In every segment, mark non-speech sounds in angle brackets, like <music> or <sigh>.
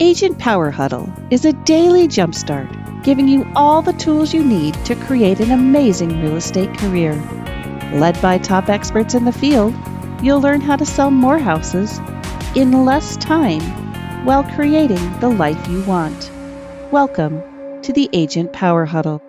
Agent Power Huddle is a daily jumpstart, giving you all the tools you need to create an amazing real estate career. Led by top experts in the field, you'll learn how to sell more houses in less time while creating the life you want. Welcome to the Agent Power Huddle.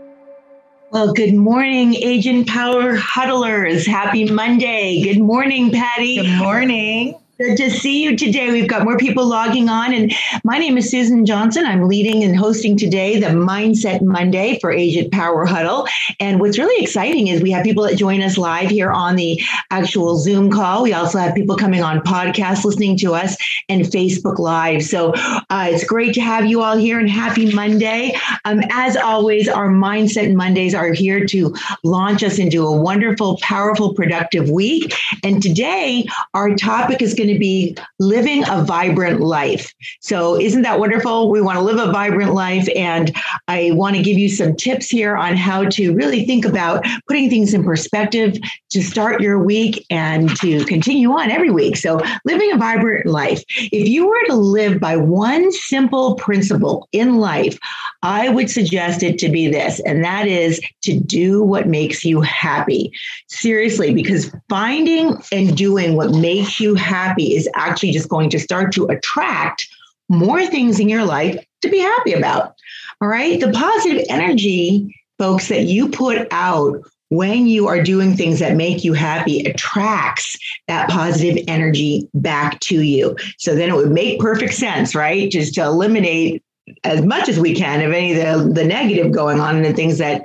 Well, good morning, Agent Power Huddlers. Happy Monday. Good morning, Patty. Good morning. Good to see you today. We've got more people logging on. And my name is Susan Johnson. I'm leading and hosting today the Mindset Monday for Agent Power Huddle. And what's really exciting is we have people that join us live here on the actual Zoom call. We also have people coming on podcasts listening to us and Facebook Live. So uh, it's great to have you all here and happy Monday. Um, as always, our Mindset Mondays are here to launch us into a wonderful, powerful, productive week. And today, our topic is going going to be living a vibrant life. So, isn't that wonderful? We want to live a vibrant life. And I want to give you some tips here on how to really think about putting things in perspective to start your week and to continue on every week. So, living a vibrant life. If you were to live by one simple principle in life, I would suggest it to be this, and that is to do what makes you happy. Seriously, because finding and doing what makes you happy happy is actually just going to start to attract more things in your life to be happy about. All right. The positive energy, folks, that you put out when you are doing things that make you happy attracts that positive energy back to you. So then it would make perfect sense, right? Just to eliminate as much as we can of any of the, the negative going on and the things that,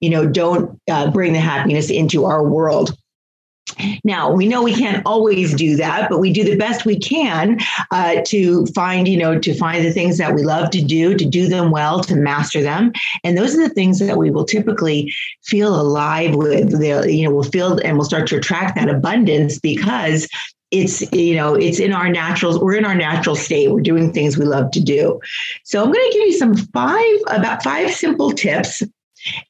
you know, don't uh, bring the happiness into our world. Now, we know we can't always do that, but we do the best we can uh, to find, you know, to find the things that we love to do, to do them well, to master them. And those are the things that we will typically feel alive with. You know, we'll feel and we'll start to attract that abundance because it's you know it's in our natural we're in our natural state we're doing things we love to do so i'm going to give you some five about five simple tips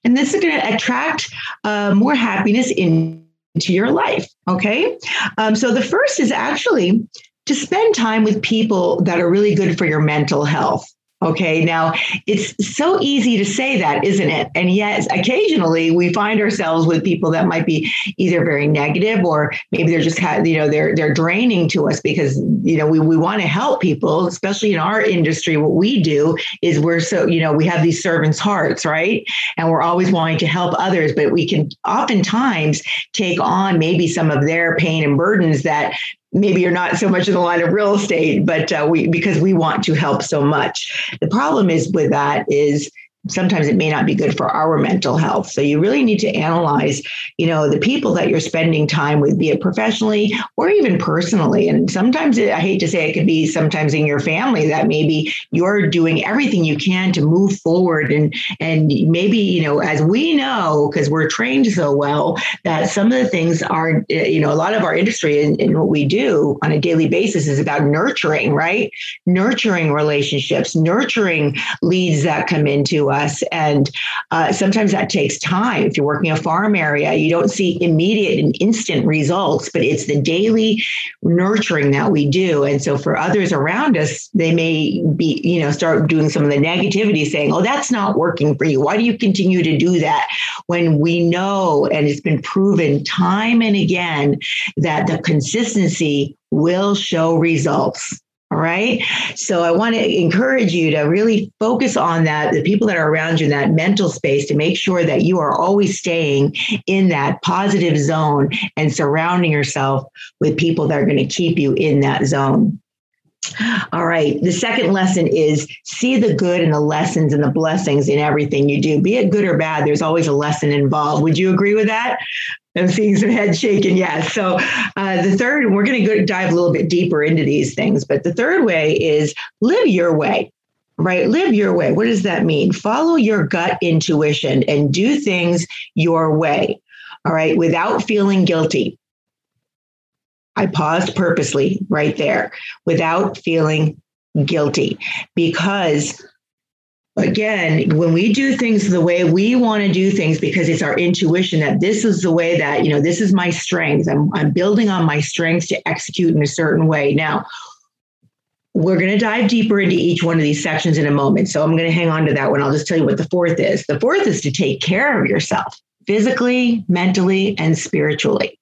and this is going to attract uh, more happiness in into your life. Okay. Um, so the first is actually to spend time with people that are really good for your mental health. Okay, now it's so easy to say that, isn't it? And yet, occasionally we find ourselves with people that might be either very negative or maybe they're just you know they're they're draining to us because you know we we want to help people, especially in our industry. What we do is we're so you know we have these servants' hearts, right? And we're always wanting to help others, but we can oftentimes take on maybe some of their pain and burdens that maybe you're not so much in the line of real estate, but uh, we because we want to help so much. The problem is with that is sometimes it may not be good for our mental health. So you really need to analyze, you know, the people that you're spending time with, be it professionally or even personally. And sometimes it, I hate to say it could be sometimes in your family that maybe you're doing everything you can to move forward. And and maybe, you know, as we know, because we're trained so well, that some of the things are, eh, you know, a lot of our industry and, and what we do on a daily basis is about nurturing, right? Nurturing relationships, nurturing leads that come into us. And uh, sometimes that takes time. If you're working a farm area, you don't see immediate and instant results, but it's the daily nurturing that we do. And so for others around us, they may be, you know, start doing some of the negativity saying, oh, that's not working for you. Why do you continue to do that? When we know, and it's been proven time and again, that the consistency will show results. All right. So I want to encourage you to really focus on that, the people that are around you in that mental space to make sure that you are always staying in that positive zone and surrounding yourself with people that are going to keep you in that zone. All right. The second lesson is see the good and the lessons and the blessings in everything you do, be it good or bad. There's always a lesson involved. Would you agree with that? I'm seeing some head shaking. Yes. So uh, the third, we're going to dive a little bit deeper into these things, but the third way is live your way. Right? Live your way. What does that mean? Follow your gut intuition and do things your way. All right. Without feeling guilty. I paused purposely right there without feeling guilty because again when we do things the way we want to do things because it's our intuition that this is the way that you know this is my strength i'm, I'm building on my strengths to execute in a certain way now we're going to dive deeper into each one of these sections in a moment. So I'm going to hang on to that one. I'll just tell you what the fourth is. The fourth is to take care of yourself physically, mentally, and spiritually.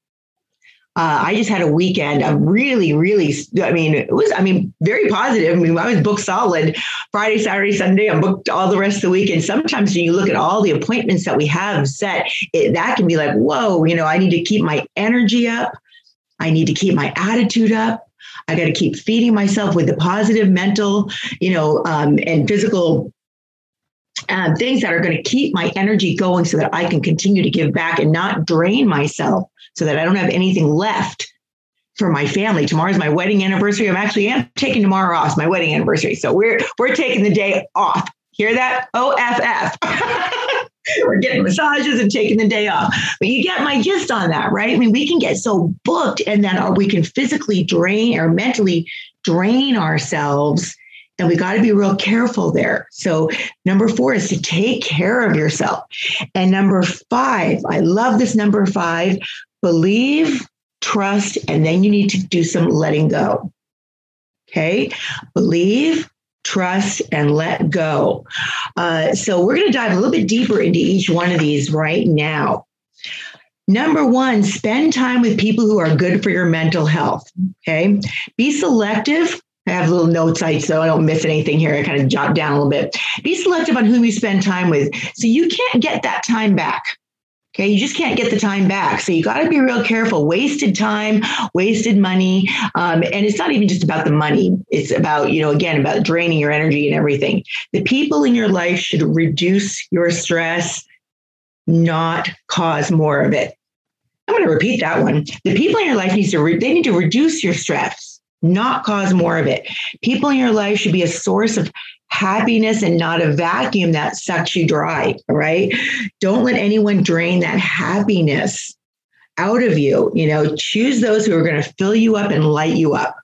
Uh, I just had a weekend of really, really, I mean, it was, I mean, very positive. I mean, I was booked solid Friday, Saturday, Sunday. I'm booked all the rest of the week. And sometimes when you look at all the appointments that we have set, it, that can be like, whoa, you know, I need to keep my energy up. I need to keep my attitude up. I got to keep feeding myself with the positive mental, you know, um, and physical um, things that are going to keep my energy going so that I can continue to give back and not drain myself so that I don't have anything left for my family. Tomorrow's my wedding anniversary. I'm actually am taking tomorrow off. My wedding anniversary. So we're we're taking the day off. Hear that? OFF. <laughs> we're getting massages and taking the day off. But you get my gist on that, right? I mean, we can get so booked and then we can physically drain or mentally drain ourselves. And we got to be real careful there. So, number four is to take care of yourself. And number five, I love this number five believe, trust, and then you need to do some letting go. Okay. Believe, trust, and let go. Uh, so we're going to dive a little bit deeper into each one of these right now. Number one, spend time with people who are good for your mental health. Okay. Be selective. I have little notes I so I don't miss anything here. I kind of jot down a little bit. Be selective on whom you spend time with. So you can't get that time back. Okay, you just can't get the time back. So you got to be real careful. Wasted time, wasted money. Um, and it's not even just about the money, it's about, you know, again, about draining your energy and everything. The people in your life should reduce your stress, not cause more of it. I'm going to repeat that one. The people in your life needs to re- they need to reduce your stress, not cause more of it. People in your life should be a source of happiness and not a vacuum that sucks you dry. Right? Don't let anyone drain that happiness out of you. You know, choose those who are going to fill you up and light you up.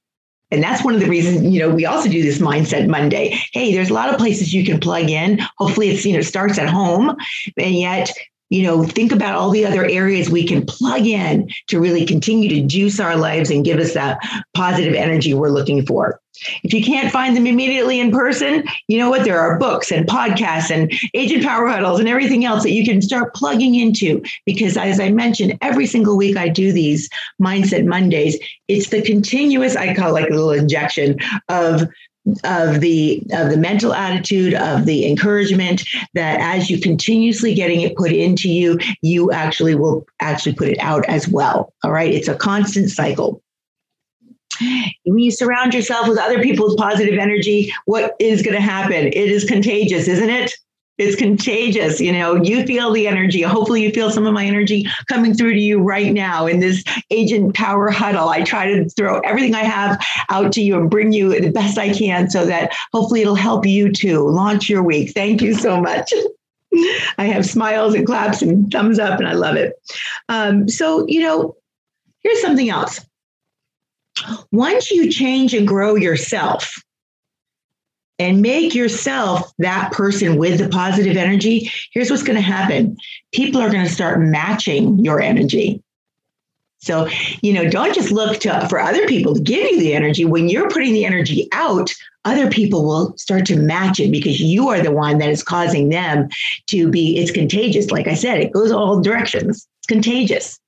And that's one of the reasons, you know, we also do this mindset Monday. Hey, there's a lot of places you can plug in. Hopefully it's, you know, starts at home. And yet you know, think about all the other areas we can plug in to really continue to juice our lives and give us that positive energy we're looking for. If you can't find them immediately in person, you know what? There are books and podcasts and agent power huddles and everything else that you can start plugging into. Because as I mentioned, every single week I do these Mindset Mondays. It's the continuous, I call it like a little injection of of the of the mental attitude of the encouragement that as you continuously getting it put into you you actually will actually put it out as well. All right? It's a constant cycle. When you surround yourself with other people's positive energy what is going to happen? It is contagious isn't it it's contagious. You know, you feel the energy. Hopefully, you feel some of my energy coming through to you right now in this agent power huddle. I try to throw everything I have out to you and bring you the best I can so that hopefully it'll help you to launch your week. Thank you so much. <laughs> I have smiles and claps and thumbs up, and I love it. Um, so, you know, here's something else. Once you change and grow yourself, and make yourself that person with the positive energy, here's what's going to happen people are going to start matching your energy. So, you know, don't just look to for other people to give you the energy. When you're putting the energy out, other people will start to match it because you are the one that is causing them to be it's contagious. Like I said, it goes all directions. It's contagious.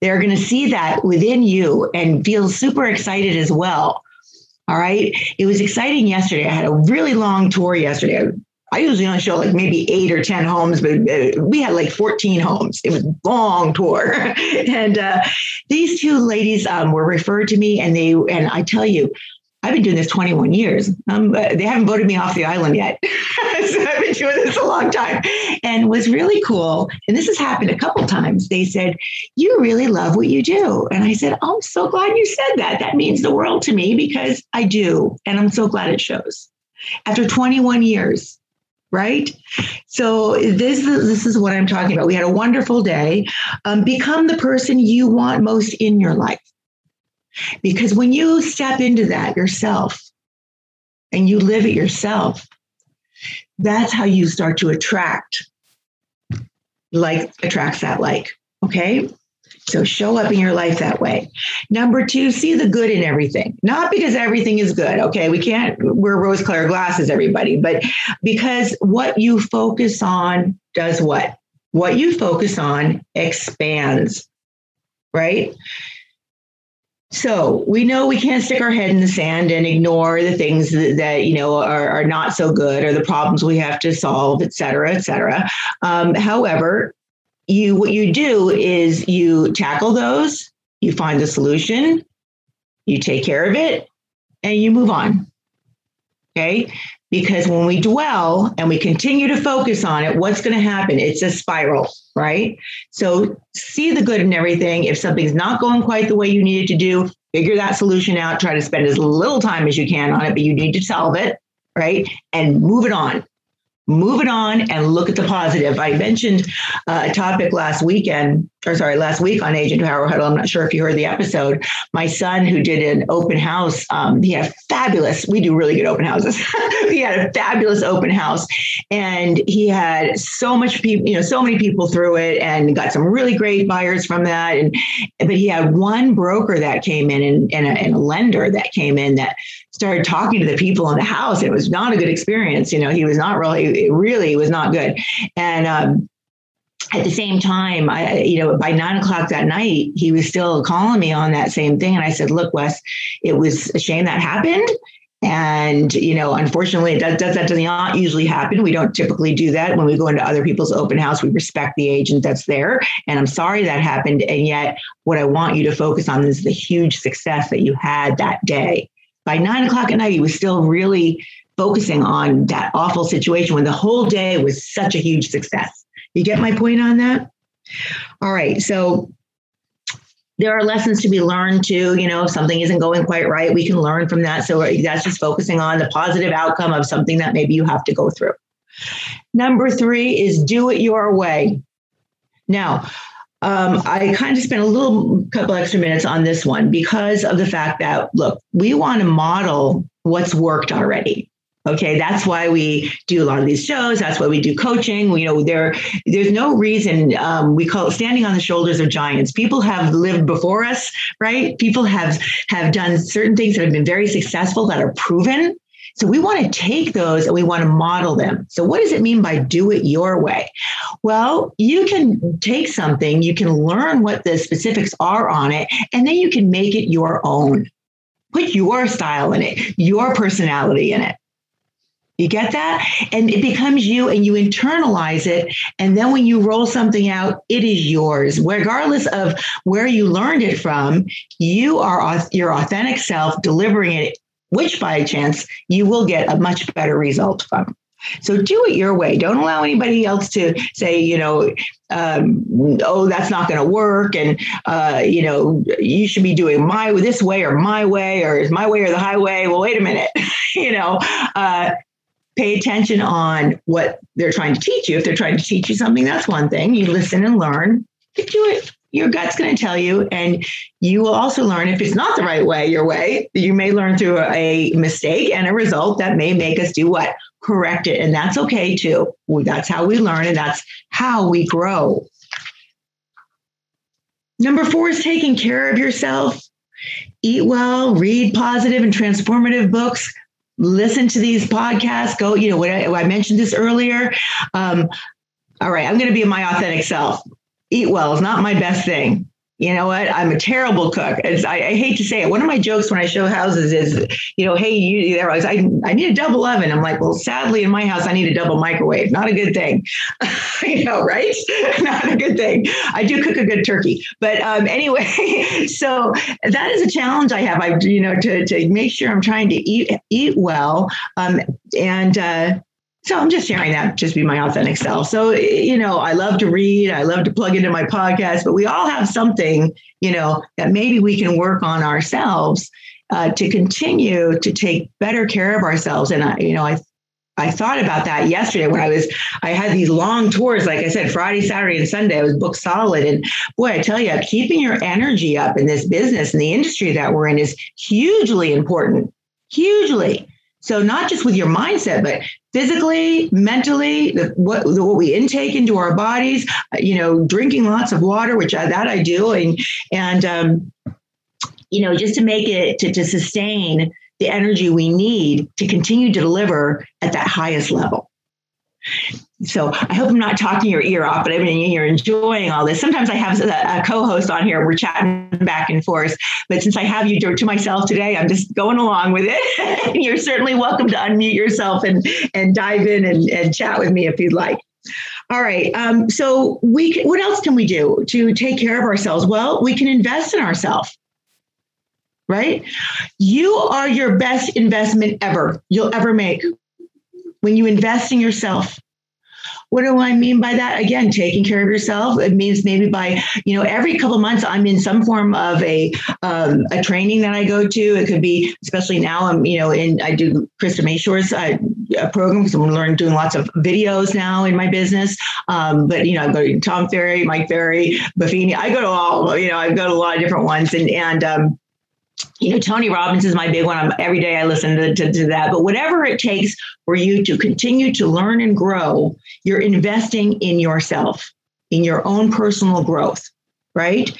They're going to see that within you and feel super excited as well all right. It was exciting yesterday. I had a really long tour yesterday. I usually only show like maybe eight or 10 homes, but uh, we had like 14 homes. It was a long tour. <laughs> and uh, these two ladies um, were referred to me and they, and I tell you, I've been doing this 21 years. Um, they haven't voted me off the island yet. <laughs> so I've been doing this a long time. And was really cool. And this has happened a couple times. They said, You really love what you do. And I said, oh, I'm so glad you said that. That means the world to me because I do. And I'm so glad it shows. After 21 years, right? So this this is what I'm talking about. We had a wonderful day. Um, become the person you want most in your life. Because when you step into that yourself and you live it yourself, that's how you start to attract like attracts that like. Okay. So show up in your life that way. Number two, see the good in everything. Not because everything is good. Okay. We can't wear rose colored glasses, everybody, but because what you focus on does what? What you focus on expands, right? So we know we can't stick our head in the sand and ignore the things that, that you know are, are, not so good or the problems we have to solve, et cetera, et cetera. Um, however, you what you do is you tackle those, you find the solution, you take care of it, and you move on. Okay. Because when we dwell and we continue to focus on it, what's going to happen? It's a spiral, right? So see the good in everything. If something's not going quite the way you need it to do, figure that solution out. Try to spend as little time as you can on it, but you need to solve it, right? And move it on move it on and look at the positive. I mentioned uh, a topic last weekend, or sorry, last week on Agent Power Huddle. I'm not sure if you heard the episode. My son, who did an open house, um, he had fabulous. We do really good open houses. <laughs> he had a fabulous open house, and he had so much people, you know, so many people through it, and got some really great buyers from that. And but he had one broker that came in and, and, a, and a lender that came in that started talking to the people in the house. It was not a good experience. You know, he was not really, it really was not good. And um, at the same time, I, you know, by nine o'clock that night, he was still calling me on that same thing. And I said, look, Wes, it was a shame that happened. And, you know, unfortunately, that, that, that does not usually happen. We don't typically do that. When we go into other people's open house, we respect the agent that's there. And I'm sorry that happened. And yet, what I want you to focus on is the huge success that you had that day by nine o'clock at night, he was still really focusing on that awful situation when the whole day was such a huge success. You get my point on that? All right. So there are lessons to be learned too. You know, if something isn't going quite right, we can learn from that. So that's just focusing on the positive outcome of something that maybe you have to go through. Number three is do it your way. Now, um, I kind of spent a little couple extra minutes on this one because of the fact that, look, we want to model what's worked already. Okay, that's why we do a lot of these shows. That's why we do coaching. You know, there there's no reason um, we call it standing on the shoulders of giants. People have lived before us, right? People have have done certain things that have been very successful that are proven. So we want to take those and we want to model them. So what does it mean by do it your way? Well, you can take something, you can learn what the specifics are on it, and then you can make it your own. Put your style in it, your personality in it. You get that? And it becomes you and you internalize it. And then when you roll something out, it is yours. Regardless of where you learned it from, you are your authentic self delivering it which by chance you will get a much better result from. So do it your way. Don't allow anybody else to say, you know, um, oh, that's not going to work, and uh, you know, you should be doing my this way or my way, or is my way or the highway. Well, wait a minute, <laughs> you know. Uh, pay attention on what they're trying to teach you. If they're trying to teach you something, that's one thing. You listen and learn. You do it your gut's going to tell you. And you will also learn if it's not the right way, your way, you may learn through a mistake and a result that may make us do what? Correct it. And that's okay too. That's how we learn and that's how we grow. Number four is taking care of yourself. Eat well, read positive and transformative books, listen to these podcasts. Go, you know, what I, mentioned this earlier. Um, all right, I'm going to be my authentic self eat well is not my best thing. You know what? I'm a terrible cook. I, I, hate to say it. One of my jokes when I show houses is, you know, hey, you there I, I need a double oven. I'm like, well, sadly, in my house, I need a double microwave. Not a good thing. <laughs> you know, right? <laughs> Not a good thing. I do cook a good turkey, but um, anyway, <laughs> so that is a challenge I have. I, you know, to to make sure I'm trying to eat eat well, um, and uh, so I'm just sharing that, just be my authentic self. So, you know, I love to read, I love to plug into my podcast, but we all have something, you know, that maybe we can work on ourselves uh, to continue to take better care of ourselves. And I, you know, I I thought about that yesterday when I was, I had these long tours, like I said, Friday, Saturday, and Sunday. I was booked solid. And boy, I tell you, keeping your energy up in this business and the industry that we're in is hugely important, hugely. So not just with your mindset, but physically, mentally, the, what, the, what we intake into our bodies, you know, drinking lots of water, which I, that I do, and and um, you know, just to make it to, to sustain the energy we need to continue to deliver at that highest level. So I hope I'm not talking your ear off, but I mean you're enjoying all this. Sometimes I have a, a co-host on here. We're chatting back and forth, but since I have you to, myself today, I'm just going along with it. <laughs> you're certainly welcome to unmute yourself and and dive in and, and chat with me if you'd like. All right. Um, so we can, what else can we do to take care of ourselves? Well, we can invest in ourselves right? You are your best investment ever you'll ever make when you invest in yourself. What do I mean by that? Again, taking care of yourself. It means maybe by, you know, every couple months I'm in some form of a um, a training that I go to. It could be, especially now, I'm, you know, in I do Krista Mashore's uh, program because I'm learning doing lots of videos now in my business. Um, but you know, I go to Tom Ferry, Mike Ferry, Buffini. I go to all, you know, I've got a lot of different ones, and and um, you know, Tony Robbins is my big one. I'm, every day I listen to, to, to, that. But whatever it takes for you to continue to learn and grow, you're investing in yourself, in your own personal growth, right?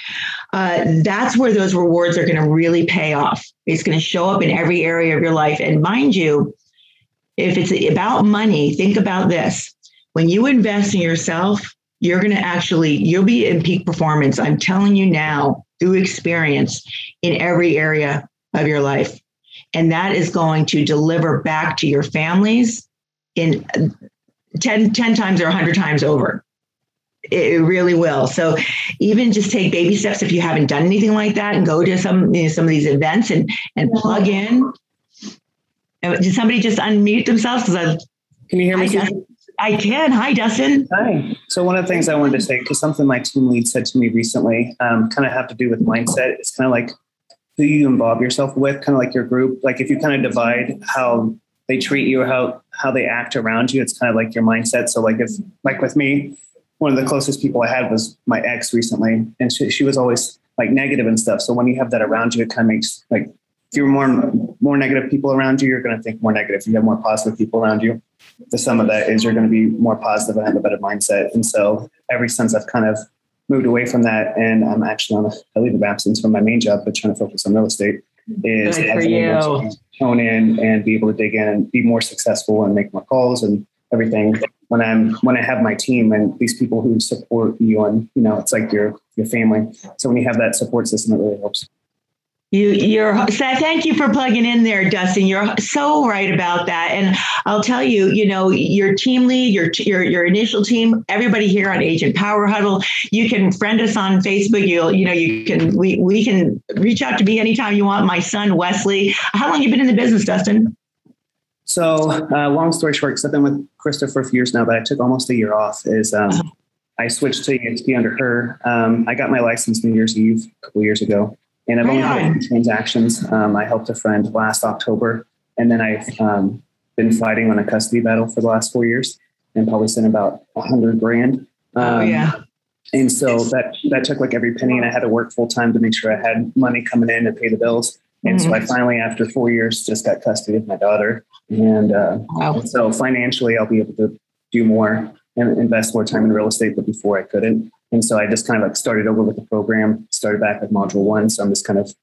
Uh, that's where those rewards are going to really pay off. It's going to show up in every area of your life. And mind you, if it's about money, think about this. When you invest in yourself, you're going to actually, you'll be in peak performance. I'm telling you now through experience in every area of your life. And that is going to deliver back to your families in 10, 10 times or 100 times over. It really will. So even just take baby steps if you haven't done anything like that and go to some you know, some of these events and and plug in. Uh, did somebody just unmute themselves? Because I can you hear me? I, can. Hi, Dustin. Hi. So one of the things I wanted to say, because something my team lead said to me recently, um, kind of have to do with mindset. It's kind of like who you involve yourself with, kind of like your group. Like if you kind of divide how they treat you or how how they act around you, it's kind of like your mindset. So like if like with me, one of the closest people I had was my ex recently, and she, she was always like negative and stuff. So when you have that around you, it kind of makes like if you're more more negative people around you, you're going to think more negative. If you have more positive people around you, the sum of that is you're going to be more positive and have a better mindset. And so, ever since I've kind of moved away from that, and I'm actually on a leave of absence from my main job, but trying to focus on real estate, is tone in and be able to dig in and be more successful and make more calls and everything. When I'm when I have my team and these people who support you, and you know, it's like your your family. So when you have that support system, it really helps. You, you're thank you for plugging in there, Dustin. You're so right about that. And I'll tell you, you know, your team lead, your your your initial team, everybody here on Agent Power Huddle, you can friend us on Facebook. You'll, you know, you can we we can reach out to me anytime you want. My son Wesley. How long you been in the business, Dustin? So, uh, long story short, because I've been with Krista for a few years now, but I took almost a year off. Is um, uh-huh. I switched to EXP under her. Um, I got my license New Year's Eve a couple years ago. And I've only had transactions. Um, I helped a friend last October, and then I've um, been fighting on a custody battle for the last four years, and probably sent about a hundred grand. Oh, um, yeah. And so that that took like every penny, and I had to work full time to make sure I had money coming in to pay the bills. And mm-hmm. so I mm-hmm. finally, after four years, just got custody of my daughter. And uh, wow. so financially, I'll be able to do more and invest more time in real estate, but before I couldn't. And so I just kind of like started over with the program, started back with module one. So I'm just kind of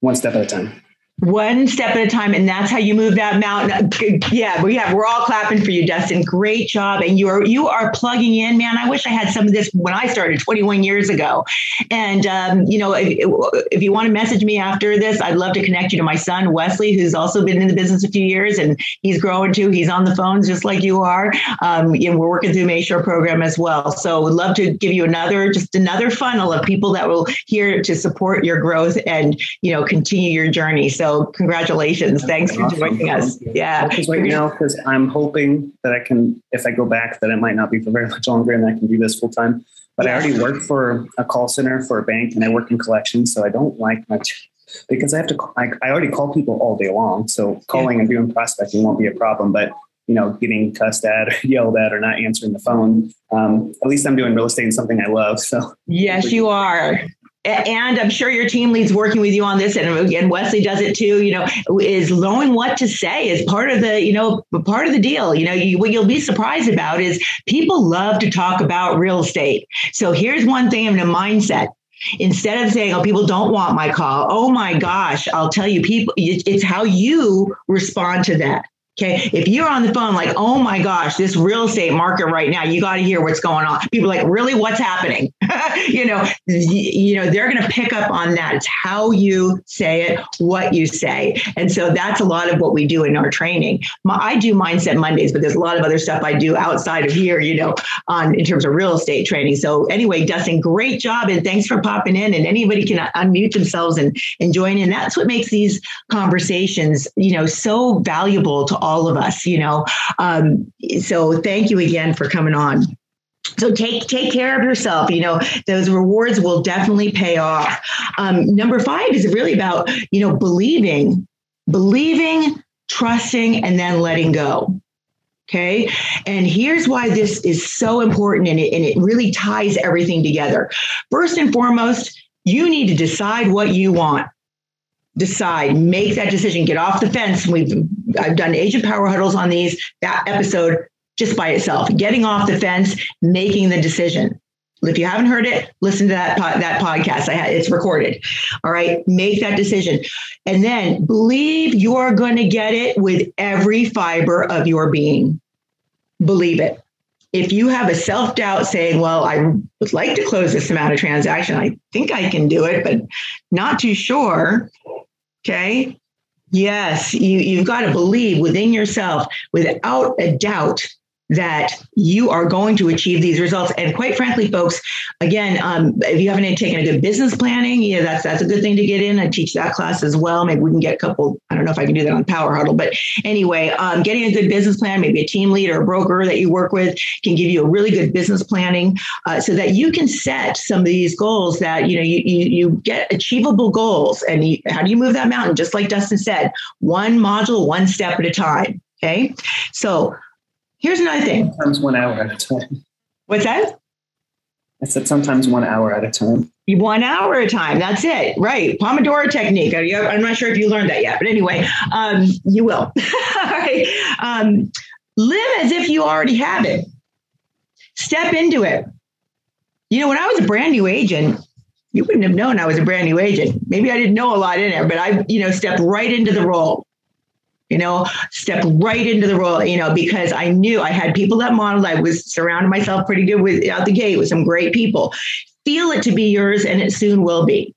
one step at a time one step at a time and that's how you move that mountain yeah we have we're all clapping for you dustin. Great job and you are you are plugging in man. I wish i had some of this when i started 21 years ago. And um, you know if, if, you want to message me after this i'd love to connect you to my son wesley who's also been in the business a few years and he's growing too. He's on the phones just like you are. Um, and we're working through Mashore program as well. So would love to give you another just another funnel of people that will here to support your growth and you know continue your journey. So so congratulations. Thanks for joining us. Yeah. Because right now, because I'm hoping that I can, if I go back, that it might not be for very much longer and I can do this full time. But I already work for a call center for a bank and I work in collections. So I don't like much because I have to, I, I already call people all day long. So calling yeah. and doing prospecting won't be a problem. But you know, getting cussed at or <laughs> yelled at or not answering the phone. Um, at least I'm doing real estate and something I love. So yes, you are. And I'm sure your team leads working with you on this, and again, Wesley does it too. You know, is knowing what to say is part of the, you know, part of the deal. You know, you, what you'll be surprised about is people love to talk about real estate. So here's one thing in a mindset. Instead of saying, "Oh, people don't want my call," oh my gosh, I'll tell you, people, it's how you respond to that. Okay. If you're on the phone, like, oh my gosh, this real estate market right now, you got to hear what's going on. People like, really, what's happening? <laughs> you know, you know, they're going to pick up on that. It's how you say it, what you say. And so that's a lot of what we do in our training. I do mindset Mondays, but there's a lot of other stuff I do outside of here, you know, on in terms of real estate training. So anyway, Dustin, great job. And thanks for popping in. And anybody can unmute themselves and, and join in. That's what makes these conversations, you know, so valuable to all all of us, you know. Um, so thank you again for coming on. So take take care of yourself. You know those rewards will definitely pay off. Um, number five is really about you know believing, believing, trusting, and then letting go. Okay. And here's why this is so important and it, and it really ties everything together. First and foremost, you need to decide what you want decide, make that decision, get off the fence. We've I've done agent power huddles on these that episode just by itself, getting off the fence, making the decision. If you haven't heard it, listen to that that podcast. I had, it's recorded. All right, make that decision, and then believe you are going to get it with every fiber of your being. Believe it. If you have a self doubt saying, "Well, I would like to close this amount of transaction. I think I can do it, but not too sure," Okay. Yes, you, you've got to believe within yourself without a doubt that you are going to achieve these results. And quite frankly, folks, again, um, if you haven't taken a good business planning, yeah, that's that's a good thing to get in. I teach that class as well. Maybe we can get a couple. I don't know if I can do that on Power Huddle, but anyway, um, getting a good business plan, maybe a team lead or a broker that you work with can give you a really good business planning, uh, so that you can set some of these goals that you know you you, you get achievable goals. And you, how do you move that mountain? Just like Dustin said, one module, one step at a time. Okay, so Here's another thing. Sometimes one hour at a time. What's that? I said sometimes one hour at a time. One hour at a time. That's it. Right. Pomodoro technique. I'm not sure if you learned that yet, but anyway, um, you will. <laughs> All right. Um, live as if you already have it. Step into it. You know, when I was a brand new agent, you wouldn't have known I was a brand new agent. Maybe I didn't know a lot in there, but I, you know, stepped right into the role you know, step right into the role, you know, because I knew I had people that modeled. I was surrounding myself pretty good with out the gate with some great people. Feel it to be yours, and it soon will be.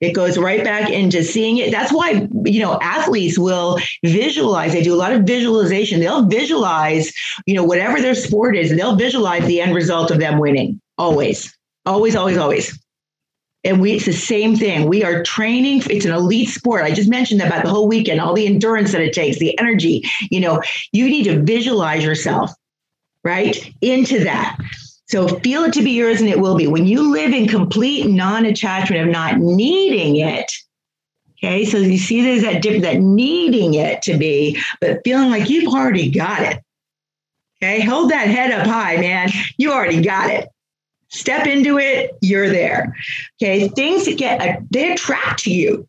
It goes right back into seeing it. That's why, you know, athletes will visualize. They do a lot of visualization. They'll visualize, you know, whatever their sport is, they'll visualize the end result of them winning. Always, always, always, always. And we, it's the same thing. We are training. It's an elite sport. I just mentioned that about the whole weekend, all the endurance that it takes, the energy. You know, you need to visualize yourself right into that. So feel it to be yours and it will be. When you live in complete non-attachment of not needing it, okay, so you see there's that difference, that needing it to be, but feeling like you've already got it. Okay, hold that head up high, man. You already got it step into it, you're there. Okay. Things get, uh, they attract to you,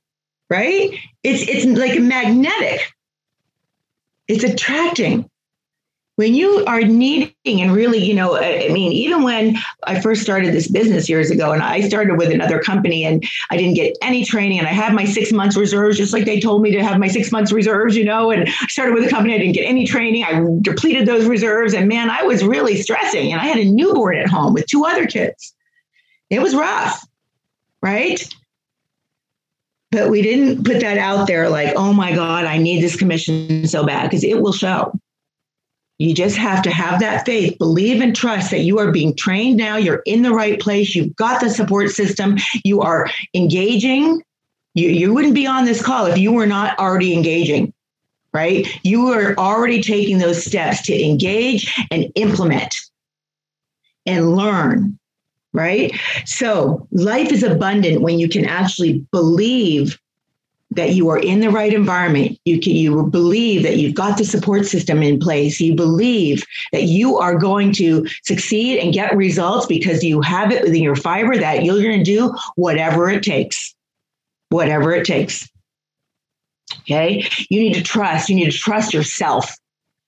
right? It's, it's like magnetic. It's attracting when you are needing and really, you know, I mean, even when I first started this business years ago and I started with another company and I didn't get any training and I had my six months reserves, just like they told me to have my six months reserves, you know, and I started with a company, I didn't get any training. I depleted those reserves and man, I was really stressing and I had a newborn at home with two other kids. It was rough, right? But we didn't put that out there like, oh my God, I need this commission so bad because it will show you just have to have that faith, believe and trust that you are being trained now. You're in the right place. You've got the support system. You are engaging. You, you wouldn't be on this call if you were not already engaging, right? You are already taking those steps to engage and implement and learn, right? So life is abundant when you can actually believe that you are in the right environment. You can you believe that you've got the support system in place. You believe that you are going to succeed and get results because you have it within your fiber that you're going to do whatever it takes. Whatever it takes. Okay? You need to trust. You need to trust yourself.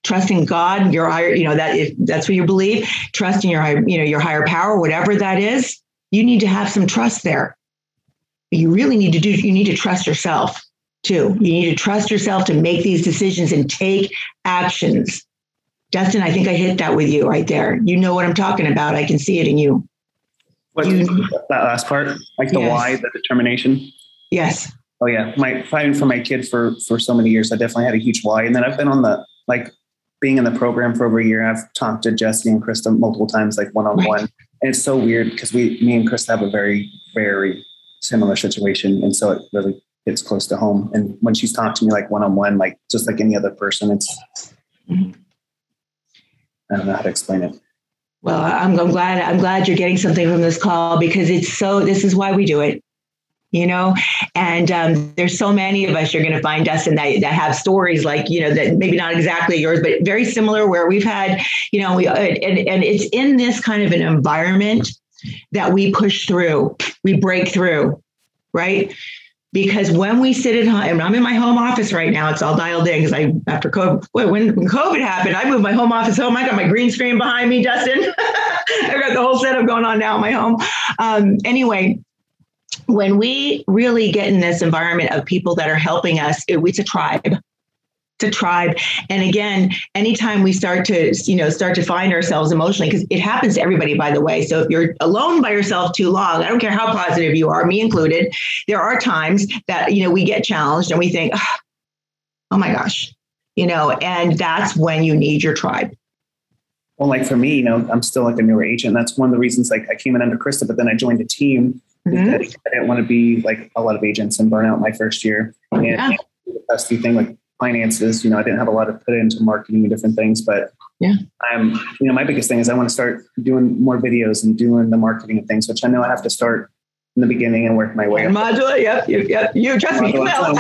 Trusting god your higher you know that if that's what you believe. Trusting your you know your higher power whatever that is. You need to have some trust there you really need to do you need to trust yourself too. You need to trust yourself to make these decisions and take actions. Dustin i think i hit that with you right there. You know what i'm talking about. I can see it in you. What you, that last part? Like the yes. why the determination? Yes. Oh yeah. My fighting for my kid for for so many years i definitely had a huge why. And then i've been on the like being in the program for over a year i've talked to jesse and krista multiple times like one-on-one. Right. and it's so weird because we me and krista have a very very similar situation. And so it really hits close to home. And when she's talking to me like one on one, like just like any other person, it's I don't know how to explain it. Well, I'm, I'm glad I'm glad you're getting something from this call because it's so this is why we do it you know and um, there's so many of us you're going to find Dustin that, that have stories like you know that maybe not exactly yours but very similar where we've had you know we and, and it's in this kind of an environment that we push through, we break through, right? Because when we sit at home, I'm in my home office right now. It's all dialed in because I, after COVID, when COVID happened, I moved my home office home. I got my green screen behind me, Dustin. <laughs> I've got the whole setup going on now in my home. Um, anyway, when we really get in this environment of people that are helping us, it, it's a tribe to tribe. And again anytime we start to you know start to find ourselves emotionally because it happens to everybody by the way. So if you're alone by yourself too long i don't care how positive you are me included there are times that you know we get challenged and we think oh my gosh you know and that's when you need your tribe. Well like for me you know i'm still like a newer agent. That's one of the reasons like i came in under krista but then i joined a team mm-hmm. i didn't want to be like a lot of agents and burn out my first year. And yeah. the thing like finances. You know, I didn't have a lot to put into marketing and different things, but yeah, I'm, you know, my biggest thing is I want to start doing more videos and doing the marketing and things, which I know I have to start in the beginning and work my way up. Modular, yep, yep, yep. You trust me, you will. <laughs>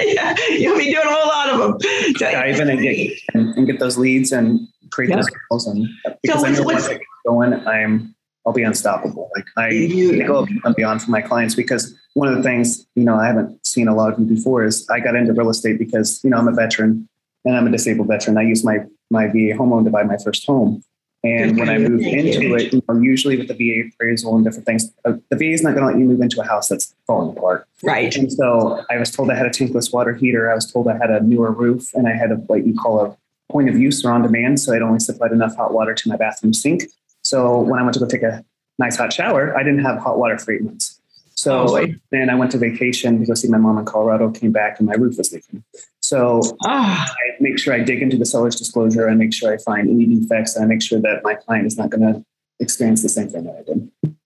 yeah, you'll be doing a whole lot of them. Dive in and get, and get those leads and create yep. those calls. And because so I know once I get going, I'm I'll be unstoppable. Like I, I go beyond for my clients because one of the things, you know, I haven't seen a lot of you before is I got into real estate because, you know, I'm a veteran and I'm a disabled veteran. I used my, my VA home loan to buy my first home. And when I moved into it, you know, usually with the VA appraisal and different things, uh, the VA is not going to let you move into a house that's falling apart. Right. And so I was told I had a tankless water heater. I was told I had a newer roof and I had a, what you call a point of use or on demand. So I'd only supplied enough hot water to my bathroom sink. So when I went to go take a nice hot shower, I didn't have hot water for treatments. So then I went to vacation to go see my mom in Colorado, came back and my roof was leaking. So ah. I make sure I dig into the seller's disclosure and make sure I find any defects and I make sure that my client is not going to experience the same thing that I did.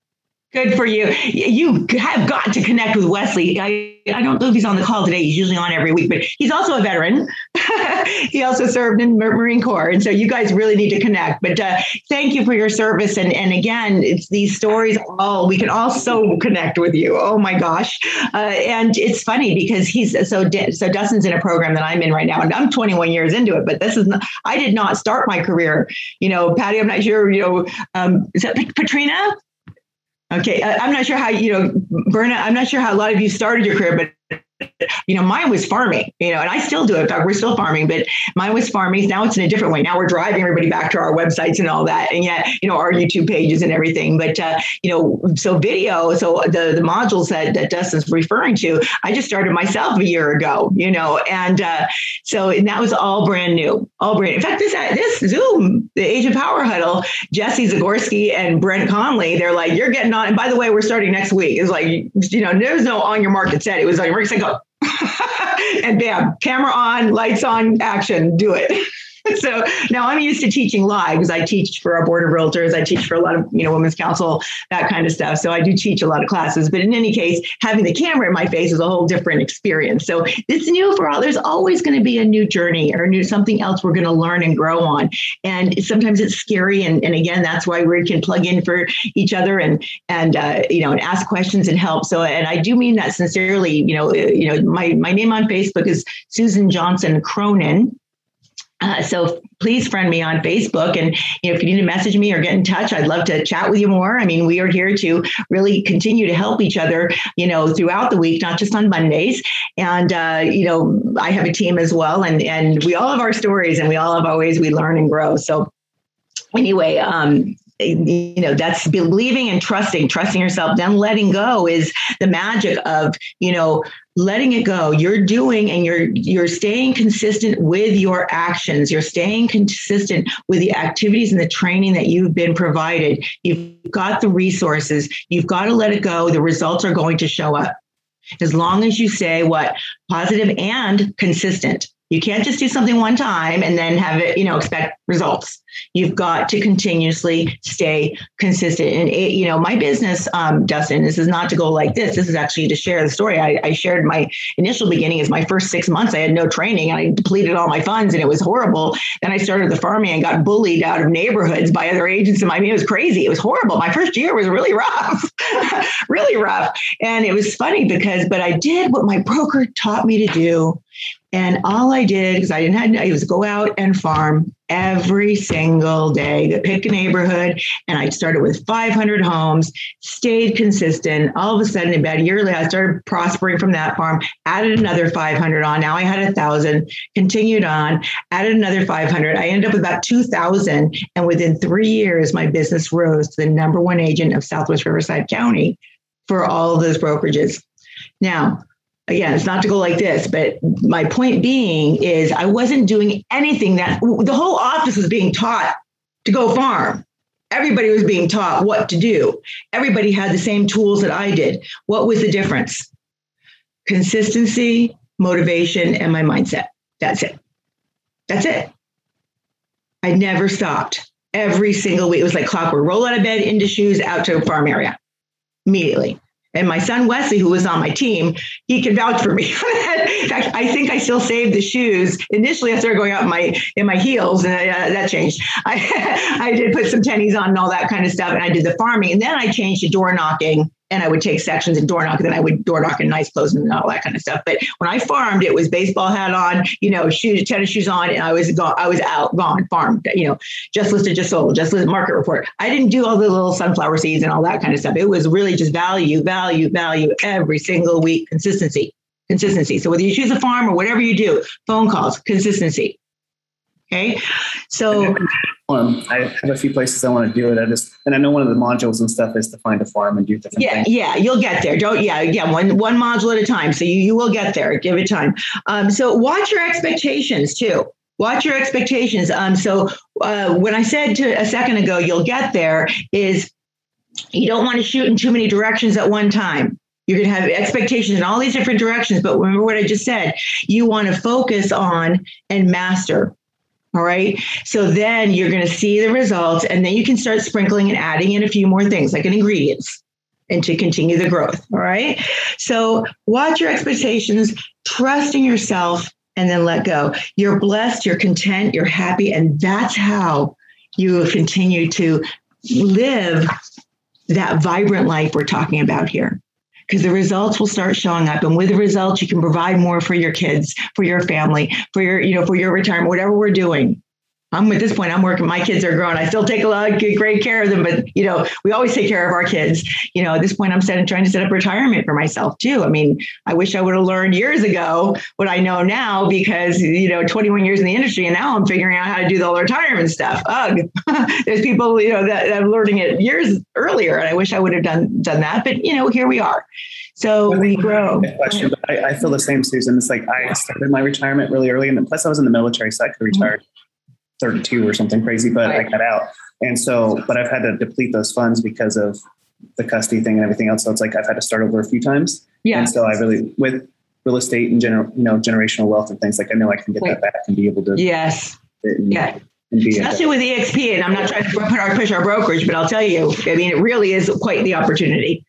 Good for you. You have got to connect with Wesley. I, I don't know if he's on the call today. He's usually on every week, but he's also a veteran. <laughs> he also served in Marine Corps. And so you guys really need to connect. But uh, thank you for your service. And, and again, it's these stories all, we can also connect with you. Oh my gosh. Uh, and it's funny because he's so, so Dustin's in a program that I'm in right now. And I'm 21 years into it, but this is not, I did not start my career. You know, Patty, I'm not sure, you know, um, is that Patrina? Okay, I'm not sure how you know, Berna. I'm not sure how a lot of you started your career, but you know, mine was farming, you know, and I still do it. In fact, We're still farming, but mine was farming. Now it's in a different way. Now we're driving everybody back to our websites and all that. And yet, you know, our YouTube pages and everything. But, uh, you know, so video, so the, the modules that, that Dustin's referring to, I just started myself a year ago, you know, and uh, so and that was all brand new, all brand. In fact, this, this Zoom, the Agent Power Huddle, Jesse Zagorski and Brent Conley, they're like, you're getting on. And by the way, we're starting next week. It's like, you know, there's no on your market set. It was like, we're to go <laughs> and bam, camera on, lights on, action, do it. <laughs> <laughs> so now I'm used to teaching live because I teach for our board of realtors. I teach for a lot of, you know, women's council, that kind of stuff. So I do teach a lot of classes. But in any case, having the camera in my face is a whole different experience. So it's new for all. There's always going to be a new journey or new something else we're going to learn and grow on. And sometimes it's scary. And, and again, that's why we can plug in for each other and and uh, you know and ask questions and help. So and I do mean that sincerely. You know, you know, my my name on Facebook is Susan Johnson Cronin. Uh, so please friend me on Facebook, and you know if you need to message me or get in touch, I'd love to chat with you more. I mean, we are here to really continue to help each other, you know, throughout the week, not just on Mondays. And uh, you know, I have a team as well, and and we all have our stories, and we all have our ways we learn and grow. So anyway, um, you know that's believing and trusting trusting yourself then letting go is the magic of you know letting it go. You're doing and you're you're staying consistent with your actions. You're staying consistent with the activities and the training that you've been provided. You've got the resources. You've got to let it go. The results are going to show up. As long as you say what positive and consistent you can't just do something one time and then have it, you know, expect results. You've got to continuously stay consistent. And it, you know, my business, um, Dustin, this is not to go like this. This is actually to share the story. I, I shared my initial beginning is my first six months. I had no training and I depleted all my funds and it was horrible. Then I started the farming and got bullied out of neighborhoods by other agents. And I mean, it was crazy. It was horrible. My first year was really rough, <laughs> really rough. And it was funny because, but I did what my broker taught me to do and all I did, because I didn't have, I was go out and farm every single day, pick a neighborhood. And I started with 500 homes, stayed consistent. All of a sudden, about a year later, I started prospering from that farm, added another 500 on. Now I had a thousand, continued on, added another 500. I ended up with about 2,000. And within three years, my business rose to the number one agent of Southwest Riverside County for all those brokerages. Now, again, it's not to go like this, but my point being is I wasn't doing anything that the whole office was being taught to go farm. Everybody was being taught what to do. Everybody had the same tools that I did. What was the difference? Consistency, motivation, and my mindset. That's it. That's it. I never stopped. Every single week, it was like clockwork. Roll out of bed, into shoes, out to a farm area immediately. And my son Wesley, who was on my team, he can vouch for me. <laughs> in fact, I think I still saved the shoes. Initially, I started going out in my in my heels, and uh, that changed. <laughs> I I did put some tennies on and all that kind of stuff, and I did the farming, and then I changed to door knocking and I would take sections and door knock, and then I would door knock in nice clothes and all that kind of stuff. But when I farmed, it was baseball hat on, you know, shoes, tennis shoes on, and I was gone. I was out, gone, farmed. You know, just listed, just sold, just listed, market report. I didn't do all the little sunflower seeds and all that kind of stuff. It was really just value, value, value every single week, consistency, consistency. So whether you choose a farm or whatever you do, phone calls, consistency. Okay, so um, I have a few places I want to do it. I just and I know one of the modules and stuff is to find a farm and do different yeah, things. Yeah, you'll get there. Don't yeah, yeah, one one module at a time. So you you will get there. Give it time. Um, so watch your expectations too. Watch your expectations. Um, so uh, when I said to a second ago, you'll get there is you don't want to shoot in too many directions at one time. You're going to have expectations in all these different directions. But remember what I just said. You want to focus on and master all right. So then you're going to see the results, and then you can start sprinkling and adding in a few more things like an ingredients and to continue the growth. All right. So watch your expectations, trust in yourself, and then let go. You're blessed, you're content, you're happy, and that's how you continue to live that vibrant life we're talking about here because the results will start showing up. And with the results, you can provide more for your kids, for your family, for your, you know, for your retirement, whatever we're doing. I'm at this point, I'm working, my kids are grown. I still take a lot of great care of them, but you know, we always take care of our kids. You know, at this point, I'm setting, trying to set up retirement for myself too. I mean, I wish I would have learned years ago what I know now because, you know, 21 years in the industry and now I'm figuring out how to do the retirement stuff. Ugh. <laughs> There's people, you know, that, that are learning it years earlier. And I wish I would have done, done that, but you know, here we are. So well, we grow. Question, but I, I, feel the same, Susan. It's like I started my retirement really early, and plus I was in the military, so I could retire. Mm-hmm 32 or something crazy, but right. I got out. And so, but I've had to deplete those funds because of the custody thing and everything else. So it's like I've had to start over a few times. Yeah. And so I really, with real estate and general, you know, generational wealth and things like I know I can get right. that back and be able to yes And, yeah. Especially with EXP, and I'm not trying to put our push our brokerage, but I'll tell you, I mean, it really is quite the opportunity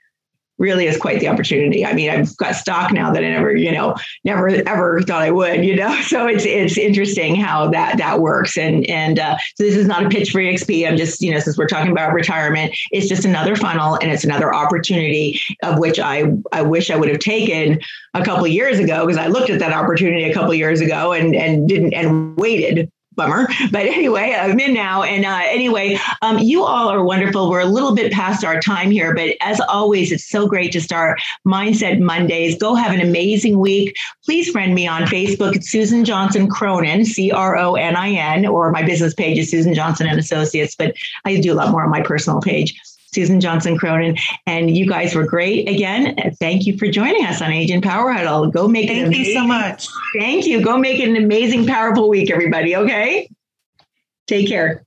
really is quite the opportunity. I mean, I've got stock now that I never, you know, never ever thought I would, you know. <laughs> So it's it's interesting how that that works. And and uh, so this is not a pitch for EXP. I'm just, you know, since we're talking about retirement, it's just another funnel and it's another opportunity of which I I wish I would have taken a couple years ago because I looked at that opportunity a couple years ago and and didn't and waited bummer. But anyway, I'm in now. And uh, anyway, um, you all are wonderful. We're a little bit past our time here, but as always, it's so great to start Mindset Mondays. Go have an amazing week. Please friend me on Facebook. It's Susan Johnson Cronin, C R O N I N, or my business page is Susan Johnson and Associates. But I do a lot more on my personal page. Susan Johnson Cronin. And you guys were great again. Thank you for joining us on Agent Power Huddle. Go make Thank it. Thank you so much. Thank you. Go make it an amazing, powerful week, everybody. Okay. Take care.